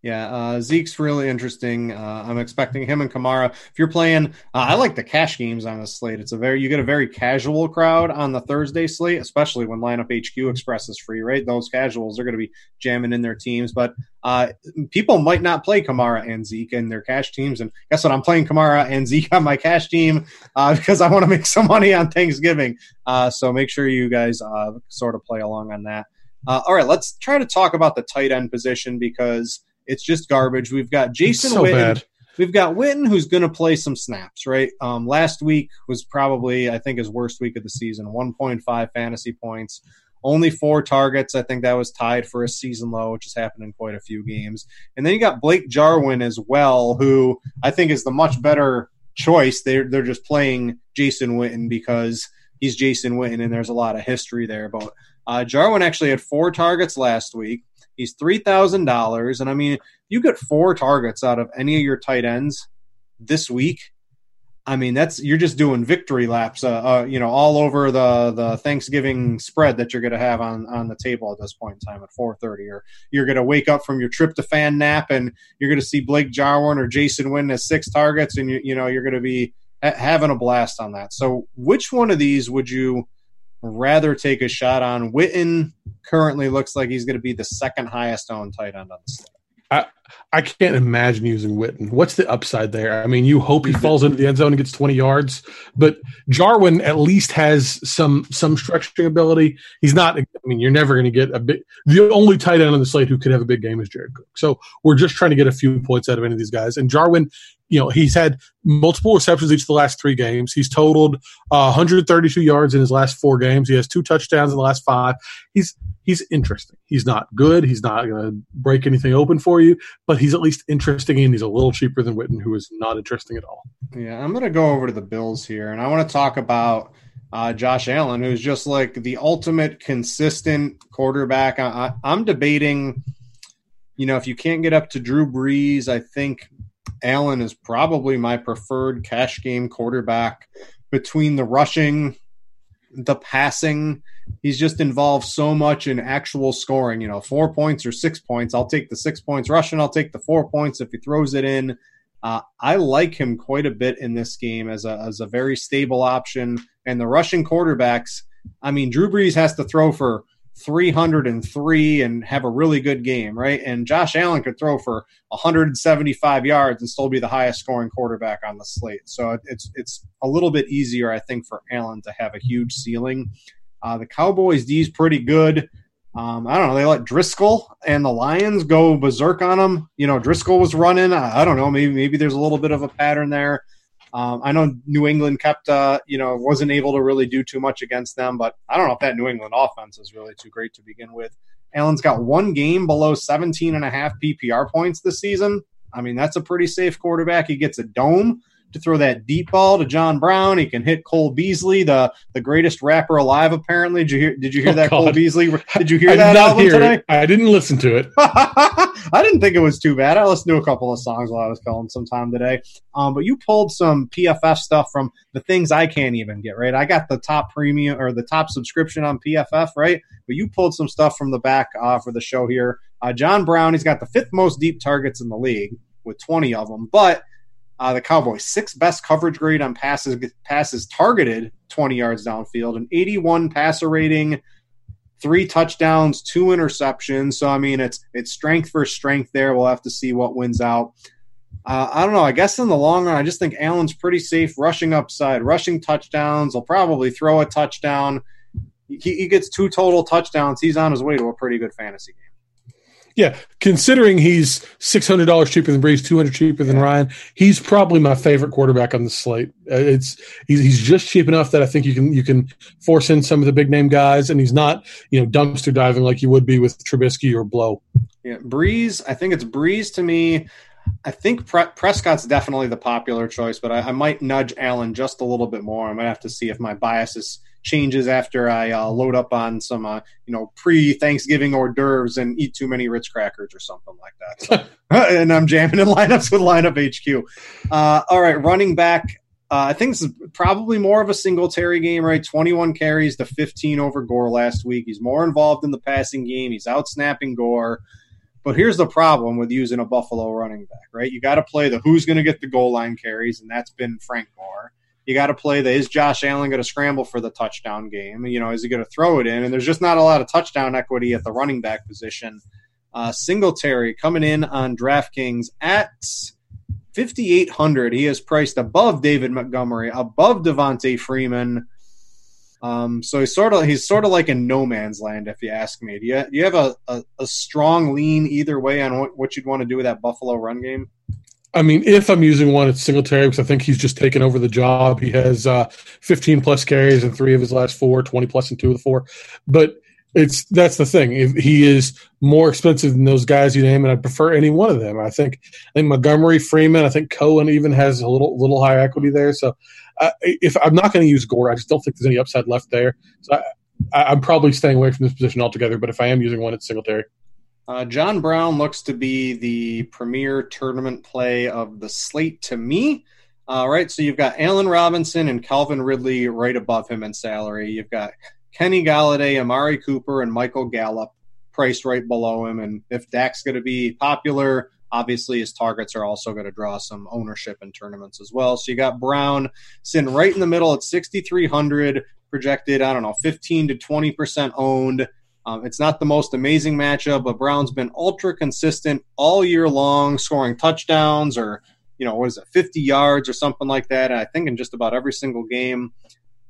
Yeah, uh, Zeke's really interesting. Uh, I'm expecting him and Kamara. If you're playing, uh, I like the cash games on the slate. It's a very you get a very casual crowd on the Thursday slate, especially when lineup HQ Express is free. Right, those casuals are going to be jamming in their teams, but uh, people might not play Kamara and Zeke in their cash teams. And guess what? I'm playing Kamara and Zeke on my cash team uh, (laughs) because I want to make some money on Thanksgiving. Uh, so make sure you guys sort of play along on that. All right, let's try to talk about the tight end position because it's just garbage. We've got Jason so Witten. bad. We've got Witten who's going to play some snaps, right? Um, last week was probably, I think, his worst week of the season 1.5 fantasy points, only four targets. I think that was tied for a season low, which has happened in quite a few games. And then you got Blake Jarwin as well, who I think is the much better choice. They're, they're just playing Jason Witten because he's Jason Witten and there's a lot of history there. But uh, Jarwin actually had four targets last week. He's three thousand dollars, and I mean, you get four targets out of any of your tight ends this week. I mean, that's you're just doing victory laps, uh, uh, you know, all over the the Thanksgiving spread that you're going to have on on the table at this point in time at 4:30. Or you're going to wake up from your tryptophan nap and you're going to see Blake Jarwin or Jason Witten as six targets, and you you know you're going to be ha- having a blast on that. So, which one of these would you? Rather take a shot on. Witten currently looks like he's going to be the second highest owned tight end on the slate. I, I can't imagine using Witten. What's the upside there? I mean, you hope he falls into the end zone and gets 20 yards, but Jarwin at least has some some stretching ability. He's not. I mean, you're never going to get a big. The only tight end on the slate who could have a big game is Jared Cook. So we're just trying to get a few points out of any of these guys. And Jarwin, you know, he's had multiple receptions each of the last three games. He's totaled uh, 132 yards in his last four games. He has two touchdowns in the last five. He's he's interesting. He's not good. He's not going to break anything open for you, but he's at least interesting and he's a little cheaper than Witten, who is not interesting at all. Yeah, I'm going to go over to the Bills here, and I want to talk about uh, Josh Allen, who's just like the ultimate consistent quarterback. I, I'm debating, you know, if you can't get up to Drew Brees, I think Allen is probably my preferred cash game quarterback between the rushing, the passing. He's just involved so much in actual scoring, you know, four points or six points. I'll take the six points rushing. I'll take the four points if he throws it in. Uh, I like him quite a bit in this game as a, as a very stable option. And the rushing quarterbacks, I mean, Drew Brees has to throw for 303 and have a really good game, right? And Josh Allen could throw for 175 yards and still be the highest scoring quarterback on the slate. So it's it's a little bit easier, I think, for Allen to have a huge ceiling. Uh, the Cowboys D's pretty good. Um, I don't know. They let Driskel and the Lions go berserk on them. You know, Driskel was running. I, I don't know. Maybe maybe there's a little bit of a pattern there. Um, I know New England kept, uh, you know, wasn't able to really do too much against them, but I don't know if that New England offense is really too great to begin with. Allen's got one game below 17 and a half PPR points this season. I mean, that's a pretty safe quarterback. He gets a dome to throw that deep ball to John Brown. He can hit Cole Beasley, the the greatest rapper alive. Apparently, did you hear? Did you hear Oh, that God. Cole Beasley? (laughs) Did you hear I that album hear today? it. I didn't listen to it. (laughs) I didn't think it was too bad. I listened to a couple of songs while I was calling some time today. Um, but you pulled some PFF stuff from the things I can't even get right. I got the top premium or the top subscription on PFF, right? But you pulled some stuff from the back uh, for the show here. Uh, John Brown, he's got the fifth most deep targets in the league with 20 of them, but uh, the Cowboys sixth best coverage grade on passes passes targeted 20 yards downfield, an 81 passer rating three touchdowns, two interceptions. So I mean, it's it's strength for strength there. We'll have to see what wins out. Uh, I don't know. I guess in the long run, I just think Allen's pretty safe rushing upside, rushing touchdowns. He'll probably throw a touchdown. He, he gets two total touchdowns. He's on his way to a pretty good fantasy game. Yeah, considering he's six hundred dollars cheaper than Brees, two hundred cheaper than Ryan, he's probably my favorite quarterback on the slate. Uh, It's he's, he's just cheap enough that I think you can you can force in some of the big name guys, and he's not you know dumpster diving like you would be with Trubisky or Blough. Yeah, Brees. I think it's Brees to me. I think Pre- Prescott's definitely the popular choice, but I, I might nudge Allen just a little bit more. I might have to see if my biases changes after I uh, load up on some, uh, you know, pre-Thanksgiving hors d'oeuvres and eat too many Ritz crackers or something like that. So, (laughs) (laughs) and I'm jamming in lineups with lineup HQ. Uh, all right, running back. Uh, I think this is probably more of a Singletary game, right? 21 carries to 15 over Gore last week. He's more involved in the passing game. He's out snapping Gore. But here's the problem with using a Buffalo running back, right? You got to play the who's going to get the goal line carries, and that's been Frank Gore. You got to play the is Josh Allen going to scramble for the touchdown game? You know, is he going to throw it in? And there's just not a lot of touchdown equity at the running back position. Uh, Singletary coming in on DraftKings at 5,800. He is priced above David Montgomery, above Devonta Freeman. Um, so he's sort of he's sort of like in no man's land, if you ask me. Do you, do you have a, a, a strong lean either way on what, what you'd want to do with that Buffalo run game? I mean, if I'm using one, it's Singletary because I think he's just taken over the job. He has uh, 15 plus carries in three of his last four, 20 plus in two of the four. But it's that's the thing. If he is more expensive than those guys you name, and I prefer any one of them. I think I think Montgomery, Freeman, I think Cohen even has a little little high equity there. So uh, if I'm not going to use Gore, I just don't think there's any upside left there. So I, am probably staying away from this position altogether. But if I am using one, it's Singletary. Uh, John Brown looks to be the premier tournament play of the slate to me. All uh, so you've got Allen Robinson and Calvin Ridley right above him in salary. You've got Kenny Golladay, Amari Cooper, and Michael Gallup priced right below him. And if Dak's going to be popular, obviously his targets are also going to draw some ownership in tournaments as well. So you got Brown sitting right in the middle at 6,300, projected, I don't know, 15 to 20% owned. Um, it's not the most amazing matchup, but Brown's been ultra consistent all year long, scoring touchdowns or, you know, what is it, 50 yards or something like that. And I think in just about every single game.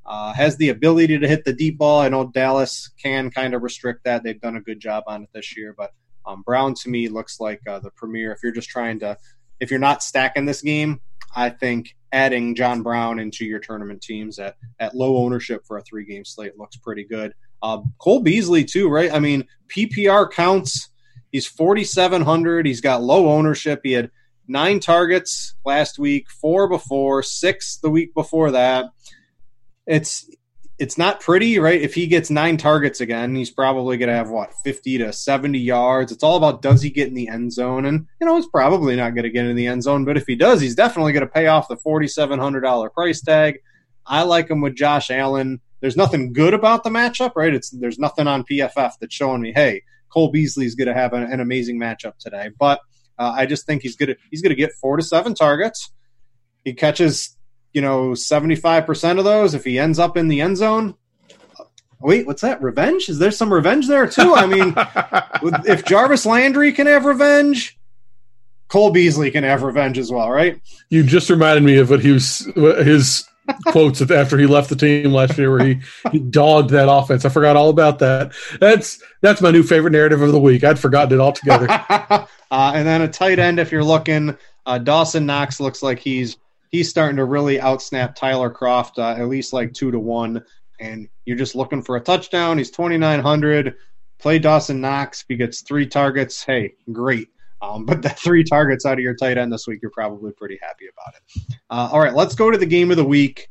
Uh, has the ability to hit the deep ball. I know Dallas can kind of restrict that. They've done a good job on it this year, but um, Brown to me looks like uh, the premier. If you're just trying to, if you're not stacking this game, I think adding John Brown into your tournament teams at, at low ownership for a three game slate looks pretty good. Uh, Cole Beasley too, right? I mean, PPR counts. He's 4,700. He's got low ownership. He had nine targets last week, four before, six the week before that it's it's not pretty, right? If he gets nine targets again, he's probably going to have what, 50 to 70 yards. It's all about does he get in the end zone? And, you know, he's probably not going to get in the end zone, but if he does, he's definitely going to pay off the $4,700 price tag. I like him with Josh Allen. There's nothing good about the matchup, right? It's There's nothing on PFF that's showing me, hey, Cole Beasley's going to have an, an, amazing matchup today. But uh, I just think he's going to he's going to get four to seven targets. He catches you know, 75% of those, if he ends up in the end zone, wait, what's that? Revenge? Is there some revenge there too? I mean, (laughs) if Jarvis Landry can have revenge, Cole Beasley can have revenge as well, right? You just reminded me of what he was his quotes after he left the team last year, where he, he dogged that offense. I forgot all about that. That's that's my new favorite narrative of the week. I'd forgotten it altogether. (laughs) uh, and then a tight end, if you're looking, uh, Dawson Knox looks like he's he's starting to really outsnap Tyler Kroft uh, at least like two to one. And you're just looking for a touchdown. He's 2,900. Play Dawson Knox. If he gets three targets, hey, great. Um, but the (laughs) three targets out of your tight end this week, you're probably pretty happy about it. Uh, all right, let's go to the game of the week,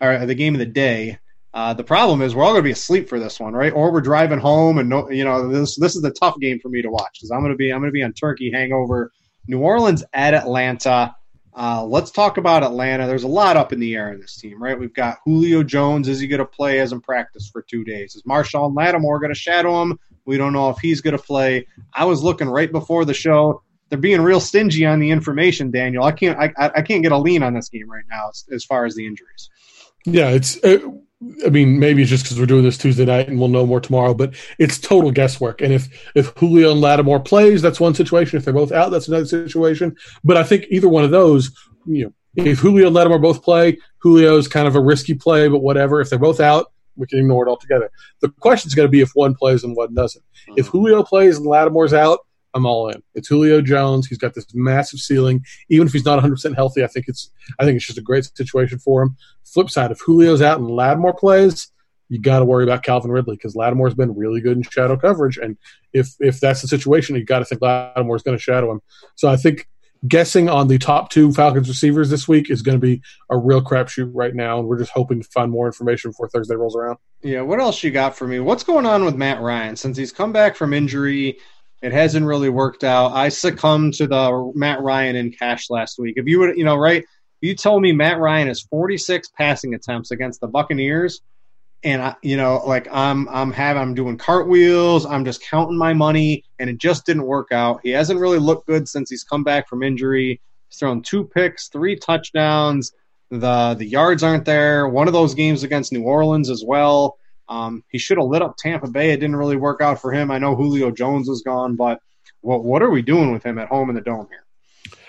or the game of the day. Uh, the problem is we're all going to be asleep for this one, right? Or we're driving home, and no, you know this this is a tough game for me to watch because I'm going to be I'm going to be on turkey hangover. New Orleans at Atlanta. Uh, let's talk about Atlanta. There's a lot up in the air in this team, right? We've got Julio Jones. Is he going to play? Hasn't practiced for two days. Is Marshon Lattimore going to shadow him? We don't know if he's going to play. I was looking right before the show. They're being real stingy on the information, Daniel. I can't. I, I can't get a lean on this game right now as, as far as the injuries. Yeah, it's. I mean, maybe it's just because we're doing this Tuesday night and we'll know more tomorrow. But it's total guesswork. And if if Julio and Lattimore plays, that's one situation. If they're both out, that's another situation. But I think either one of those, you know, if Julio and Lattimore both play, Julio's kind of a risky play, but whatever. If they're both out, we can ignore it altogether. The question is going to be if one plays and one doesn't. Mm-hmm. If Julio plays and Lattimore's out, I'm all in. It's Julio Jones. He's got this massive ceiling. Even if he's not 100 percent healthy, I think it's I think it's just a great situation for him. Flip side, if Julio's out and Lattimore plays, you got to worry about Calvin Ridley because Lattimore's been really good in shadow coverage, and if if that's the situation, you got to think Lattimore's going to shadow him. So I think guessing on the top two Falcons receivers this week is going to be a real crapshoot right now, and we're just hoping to find more information before Thursday rolls around. Yeah, what else you got for me? What's going on with Matt Ryan since he's come back from injury? It hasn't really worked out. I succumbed to the Matt Ryan in cash last week. If you would, you know, right? You told me Matt Ryan has 46 passing attempts against the Buccaneers, and I, you know, like I'm, I'm having, I'm doing cartwheels. I'm just counting my money, and it just didn't work out. He hasn't really looked good since he's come back from injury. He's thrown two picks, three touchdowns. The the yards aren't there. One of those games against New Orleans as well. Um, he should have lit up Tampa Bay. It didn't really work out for him. I know Julio Jones is gone, but what what are we doing with him at home in the dome here?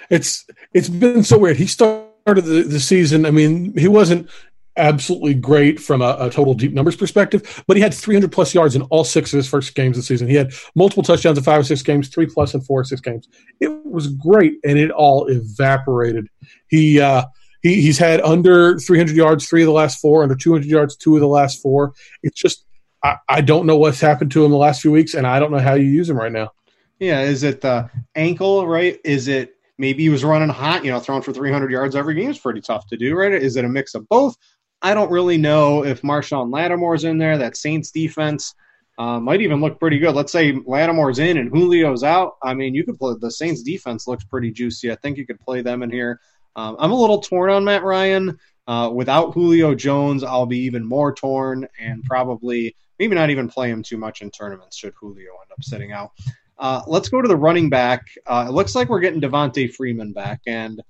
It's it's been so weird. He started the, the season. I mean, he wasn't absolutely great from a, a, total deep numbers perspective, but he had 300 plus yards in all six of his first games this season. He had multiple touchdowns in five or six games, three plus in four or six games. It was great, and it all evaporated. He uh, he he's had under 300 yards three of the last four, under 200 yards two of the last four. It's just I, I don't know what's happened to him the last few weeks, and I don't know how you use him right now. Yeah, is it the ankle? Right? Is it maybe he was running hot? You know, throwing for 300 yards every game is pretty tough to do, right? Is it a mix of both? I don't really know if Marshon Lattimore's in there. That Saints defense uh, might even look pretty good. Let's say Lattimore's in and Julio's out. I mean, you could play the Saints defense looks pretty juicy. I think you could play them in here. Um, I'm a little torn on Matt Ryan. Uh, without Julio Jones, I'll be even more torn and probably maybe not even play him too much in tournaments should Julio end up sitting out. Uh, let's go to the running back. Uh, it looks like we're getting Devonta Freeman back, and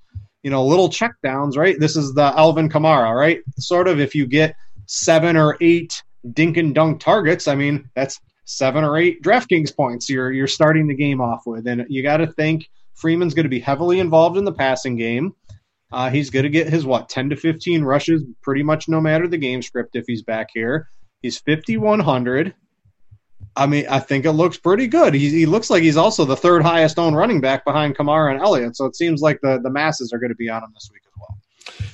you know, little check downs, right? This is the Alvin Kamara, right? Sort of if you get seven or eight dink and dunk targets, I mean, that's seven or eight DraftKings points you're you're starting the game off with, and you got to think Freeman's going to be heavily involved in the passing game. Uh, he's going to get his what 10 to 15 rushes pretty much no matter the game script if he's back here. He's 5100. I mean, I think it looks pretty good. He, he looks like he's also the third highest owned running back behind Kamara and Elliott. So it seems like the, the masses are going to be on him this week.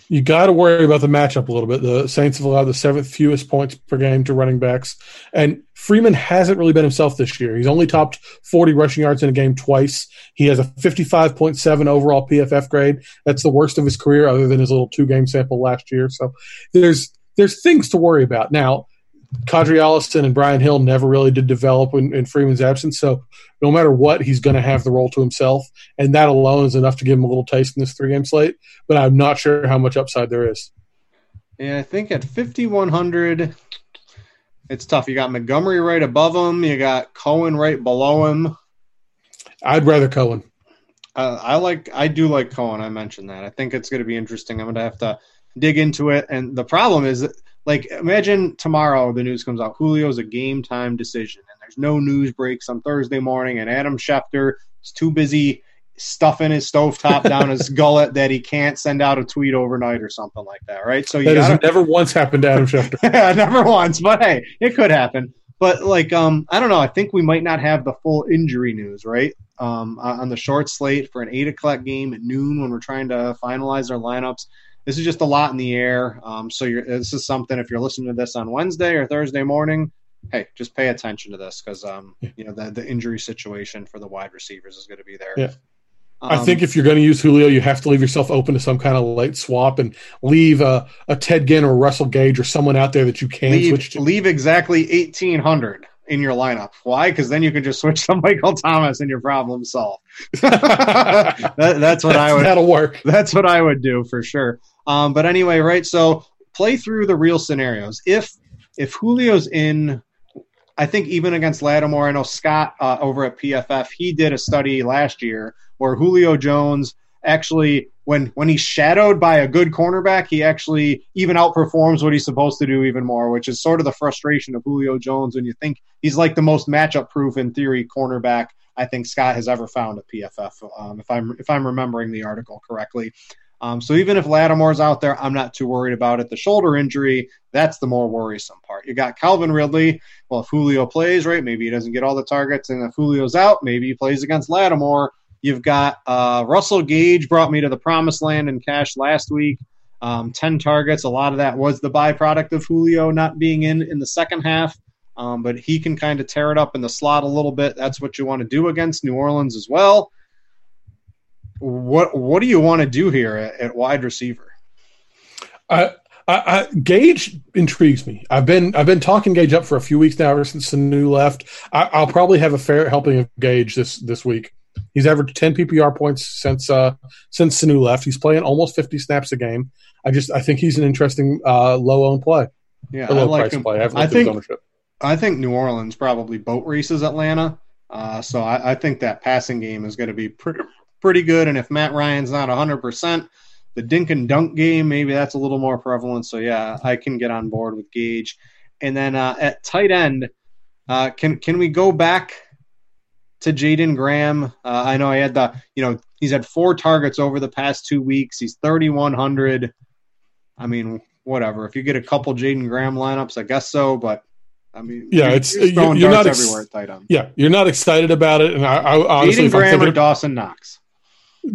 You got to worry about the matchup a little bit. The Saints have allowed the seventh fewest points per game to running backs, and Freeman hasn't really been himself this year. He's only topped 40 rushing yards in a game twice. He has a 55.7 overall PFF grade. That's the worst of his career, other than his little two game sample last year. So there's there's things to worry about now Qadree Ollison and Brian Hill never really did develop in, in Freeman's absence. So no matter what, he's going to have the role to himself, and that alone is enough to give him a little taste in this three game slate. But I'm not sure how much upside there is. Yeah, I think at 5100, it's tough. You got Montgomery right above him. You got Cohen right below him. I'd rather Cohen. Uh, I like. I do like Cohen. I mentioned that. I think it's going to be interesting. I'm going to have to dig into it. And the problem is like imagine tomorrow the news comes out Julio's a game time decision and there's no news breaks on Thursday morning and Adam Schefter is too busy stuffing his stovetop (laughs) down his gullet that he can't send out a tweet overnight or something like that, right? So you that gotta, never once happened to Adam Schefter. (laughs) yeah, never once, but hey, it could happen. But like, um, I don't know. I think we might not have the full injury news, right? Um, on the short slate for an eight o'clock game at noon when we're trying to finalize our lineups this is just a lot in the air. Um, so this is something if you're listening to this on Wednesday or Thursday morning, hey, just pay attention to this because um, you know the, the injury situation for the wide receivers is going to be there. Yeah. Um, I think if you're going to use Julio, you have to leave yourself open to some kind of late swap and leave a, a Ted Ginn or Russell Gage or someone out there that you can leave, switch to. Leave exactly 1,800 in your lineup. Why? Because then you can just switch to (laughs) Michael Thomas and your problem solved. (laughs) that, that's what I would. That'll work. That's what I would do for sure. Um, but anyway, right? So play through the real scenarios. If if Julio's in, I think even against Lattimore, I know Scott uh, over at PFF, he did a study last year where Julio Jones actually when when he's shadowed by a good cornerback, he actually even outperforms what he's supposed to do even more, which is sort of the frustration of Julio Jones when you think he's like the most matchup proof in theory cornerback I think Scott has ever found at PFF, um, if I'm if I'm remembering the article correctly. Um, so even if Lattimore's out there, I'm not too worried about it. The shoulder injury, that's the more worrisome part. You got Calvin Ridley. Well, if Julio plays, right, maybe he doesn't get all the targets. And if Julio's out, maybe he plays against Lattimore. You've got uh, Russell Gage brought me to the promised land in cash last week. Um, 10 targets. A lot of that was the byproduct of Julio not being in in the second half. Um, but he can kind of tear it up in the slot a little bit. That's what you want to do against New Orleans as well what what do you want to do here at, at wide receiver? I, I, Gage intrigues me. I've been I've been talking Gage up for a few weeks now, ever since Sanu left. I, will probably have a fair helping of Gage this this week. He's averaged ten PPR points since uh, since Sanu left. He's playing almost fifty snaps a game. I just I think he's an interesting uh, low owned play. Yeah, I like him. Play. I, I think I think New Orleans probably boat races Atlanta. Uh, so I, I, think that passing game is going to be pretty pretty good. And if Matt Ryan's not 100%, the dink and dunk game, maybe that's a little more prevalent. So, yeah, I can get on board with Gage. And then uh, at tight end, uh, can can we go back to Jaeden Graham? Uh, I know I had the, you know, he's had four targets over the past two weeks. He's 3,100. I mean, whatever. If you get a couple Jaeden Graham lineups, I guess so. But I mean, yeah, you're, it's you're, you're, not ex- everywhere at tight end. Yeah, you're not excited about it, and I, I honestly, Jaeden Graham or Dawson Knox.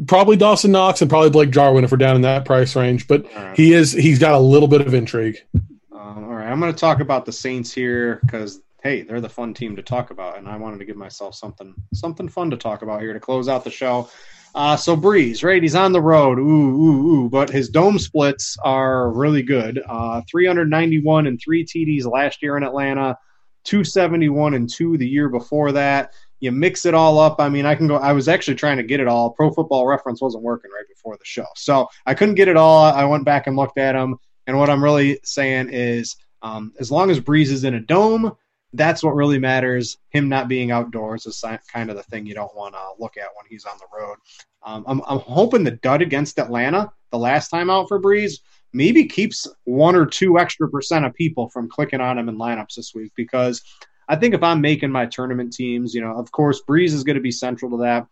Probably Dawson Knox and probably Blake Jarwin if we're down in that price range. But right. he is he's got a little bit of intrigue. Um, all right, I'm going to talk about the Saints here because hey, they're the fun team to talk about, and I wanted to give myself something something fun to talk about here to close out the show. Uh, so Brees, right? He's on the road. Ooh, ooh, ooh. But his dome splits are really good. Uh, 391 and three TDs last year in Atlanta, 271 and two the year before that. You mix it all up. I mean, I can go. I was actually trying to get it all. Pro Football Reference wasn't working right before the show, so I couldn't get it all. I went back and looked at them, and what I'm really saying is, um, as long as Brees is in a dome, that's what really matters. Him not being outdoors is kind of the thing you don't want to look at when he's on the road. Um, I'm, I'm hoping the dud against Atlanta the last time out for Brees maybe keeps one or two extra percent of people from clicking on him in lineups this week because I think if I'm making my tournament teams, you know, of course, Brees is going to be central to that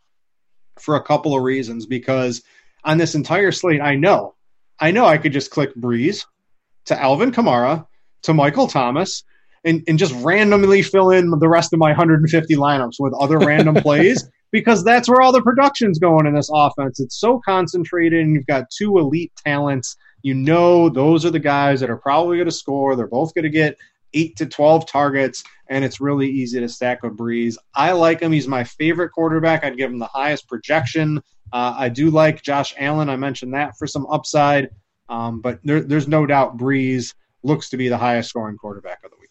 for a couple of reasons because on this entire slate, I know, I know I could just click Brees to Alvin Kamara to Michael Thomas and, and just randomly fill in the rest of my 150 lineups with other random (laughs) plays because that's where all the production's going in this offense. It's so concentrated, and you've got two elite talents. You know, those are the guys that are probably going to score. They're both going to get eight to 12 targets, and it's really easy to stack with Brees. I like him. He's my favorite quarterback. I'd give him the highest projection. Uh, I do like Josh Allen. I mentioned that for some upside, um, but there, there's no doubt Brees looks to be the highest scoring quarterback of the week.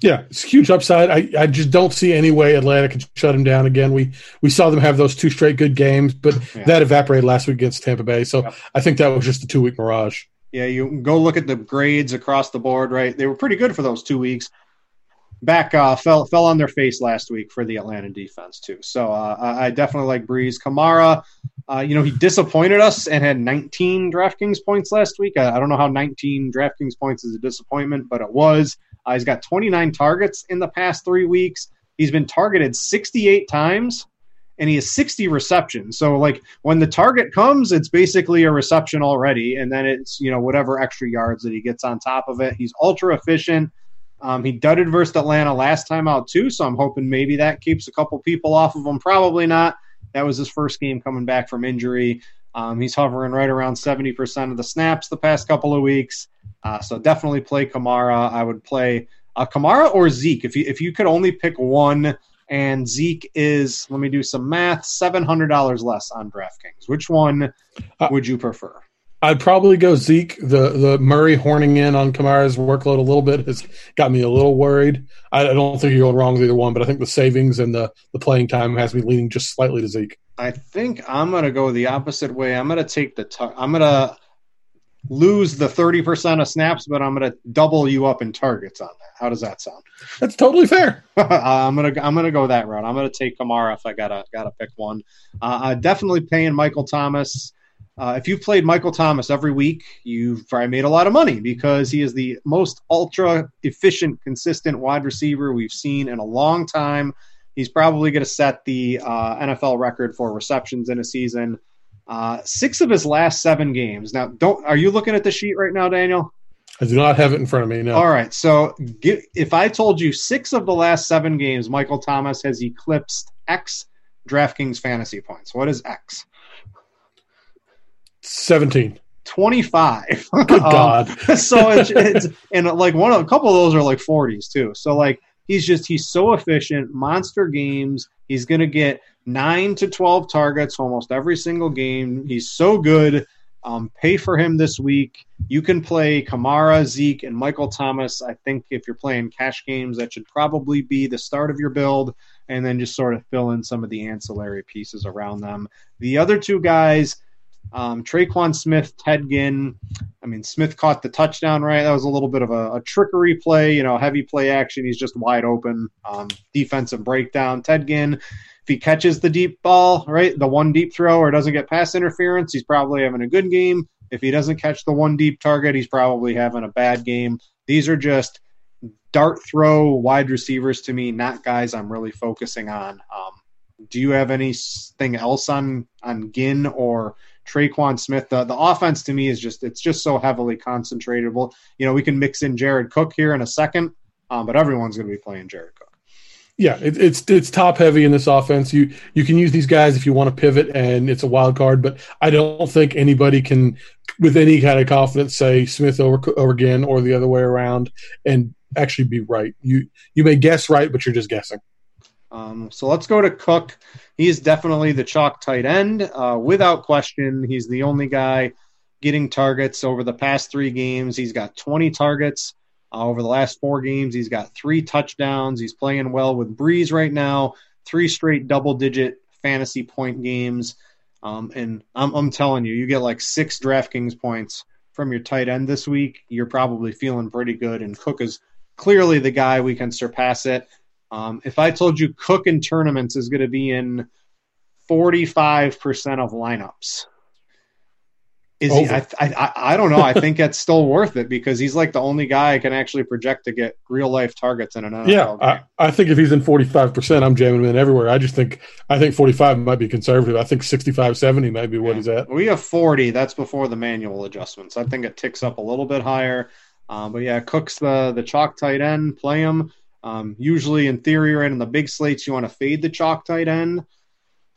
Yeah, it's huge upside. I, I just don't see any way Atlanta can shut him down again. We we saw them have those two straight good games, but (laughs) yeah. that evaporated last week against Tampa Bay. So. I think that was just a two week mirage. Yeah, you go look at the grades across the board. Right, they were pretty good for those two weeks. Back uh, fell fell on their face last week for the Atlanta defense too. So uh, I definitely like Brees. Kamara, uh, you know, he disappointed us and had 19 DraftKings points last week. I, I don't know how 19 DraftKings points is a disappointment, but it was. Uh, he's got 29 targets in the past three weeks. He's been targeted 68 times and he has 60 receptions. So like when the target comes, it's basically a reception already, and then it's you know whatever extra yards that he gets on top of it. He's ultra efficient. Um, he dudded versus Atlanta last time out too, so I'm hoping maybe that keeps a couple people off of him. Probably not. That was his first game coming back from injury. Um, he's hovering right around 70% of the snaps the past couple of weeks. Uh, so definitely play Kamara. I would play uh, Kamara or Zeke if you if you could only pick one. And Zeke is let me do some math seven hundred dollars less on DraftKings. Which one uh, would you prefer? I'd probably go Zeke. The the Murray horning in on Kamara's workload a little bit has got me a little worried. I, I don't think you're going wrong with either one, but I think the savings and the the playing time has me leaning just slightly to Zeke. I think I'm going to go the opposite way. I'm going to take the. T- I'm going to lose the 30% of snaps, but I'm going to double you up in targets on that. How does that sound? That's totally fair. (laughs) I'm going to I'm going to go that route. I'm going to take Kamara if I got to got to pick one. Uh, definitely paying Michael Thomas. Uh, if you've played Michael Thomas every week, you've probably made a lot of money because he is the most ultra efficient, consistent wide receiver we've seen in a long time. He's probably going to set the uh, NFL record for receptions in a season. Uh, six of his last seven games. Now, don't are you looking at the sheet right now, Daniel? I do not have it in front of me. No. All right. So, get, if I told you six of the last seven games, Michael Thomas has eclipsed X DraftKings fantasy points. What is X? 17. 25. Good (laughs) God. um, (laughs) so it's, it's, and like one of a couple of those are like 40s too. So like he's just he's so efficient, monster games. He's going to get 9 to 12 targets almost every single game. He's so good. Um, pay for him this week. You can play Kamara, Zeke, and Michael Thomas. I think if you're playing cash games, that should probably be the start of your build, and then just sort of fill in some of the ancillary pieces around them. The other two guys, um, Tre'Quan Smith, Ted Ginn. I mean, Smith caught the touchdown, right? That was a little bit of a, a trickery play, you know, heavy play action. He's just wide open. Um, defensive breakdown. Ted Ginn, if he catches the deep ball, right, the one deep throw or doesn't get pass interference, he's probably having a good game. If he doesn't catch the one deep target, he's probably having a bad game. These are just dart throw wide receivers to me, not guys I'm really focusing on. Um, do you have anything else on on Ginn or Tre'Quan Smith. The the offense to me is just it's just so heavily concentratable. You know, we can mix in Jared Cook here in a second, um, but everyone's going to be playing Jared Cook. Yeah, it, it's it's top heavy in this offense. You you can use these guys if you want to pivot, and it's a wild card. But I don't think anybody can, with any kind of confidence, say Smith over over Ginn or the other way around, and actually be right. You you may guess right, but you're just guessing. Um, so let's go to Cook. He's definitely the chalk tight end, uh, without question. He's the only guy getting targets over the past three games. He's got 20 targets. Uh, over the last four games, he's got three touchdowns. He's playing well with Brees right now. Three straight double-digit fantasy point games. Um, and I'm, I'm telling you, you get like six DraftKings points from your tight end this week. You're probably feeling pretty good. And Cook is clearly the guy we can surpass it. Um, if I told you Cook in tournaments is going to be in 45% of lineups, is he, I, I, I don't know. I think it's still worth it because he's like the only guy I can actually project to get real life targets in an NFL yeah, I, I, think if he's in 45%, I'm jamming him in everywhere. I just think I think 45 might be conservative. I think 65, 70 might be what yeah. he's at. We have 40. That's before the manual adjustments. I think it ticks up a little bit higher. Um, but yeah, Cook's the, the chalk tight end. Play him. Um, usually, in theory, right in the big slates, you want to fade the chalk tight end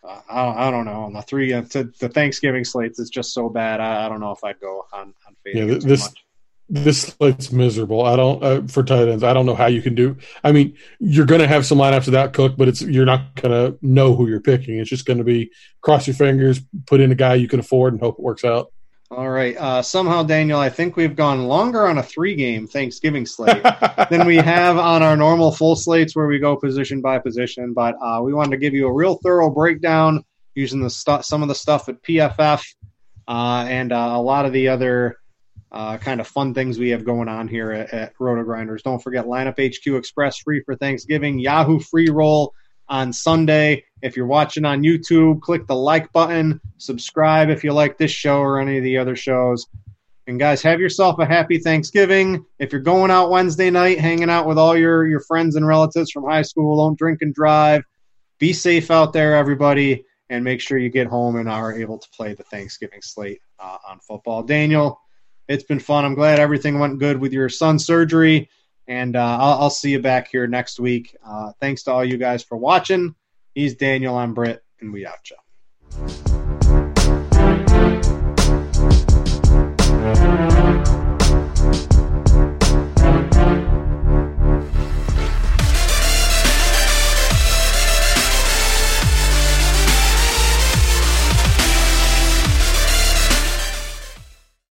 uh, I, I, don't know on the three uh, to the Thanksgiving slates. It's just so bad. I, I don't know if I'd go on on fading yeah, this much. this slate's miserable. I don't uh, for tight ends. I don't know how you can do. I mean, you're going to have some lineups without Cook, but it's you're not going to know who you're picking. It's just going to be cross your fingers, put in a guy you can afford, and hope it works out. All right. Uh, somehow, Daniel, I think we've gone longer on a three game Thanksgiving slate than we (laughs) have on our normal full slates where we go position by position. But uh, we wanted to give you a real thorough breakdown using the stu- some of the stuff at PFF uh, and uh, a lot of the other uh, kind of fun things we have going on here at, at RotoGrinders. Don't forget Lineup HQ Express free for Thanksgiving, Yahoo free roll on Sunday. If you're watching on YouTube, click the like button, subscribe if you like this show or any of the other shows. And guys, have yourself a happy Thanksgiving. If you're going out Wednesday night, hanging out with all your, your friends and relatives from high school, don't drink and drive. Be safe out there, everybody, and make sure you get home and are able to play the Thanksgiving slate uh, on football. Daniel, it's been fun. I'm glad everything went good with your son's surgery. And uh, I'll, I'll, see you back here next week. Uh, thanks to all you guys for watching. He's Daniel. I'm Britt, and we out, you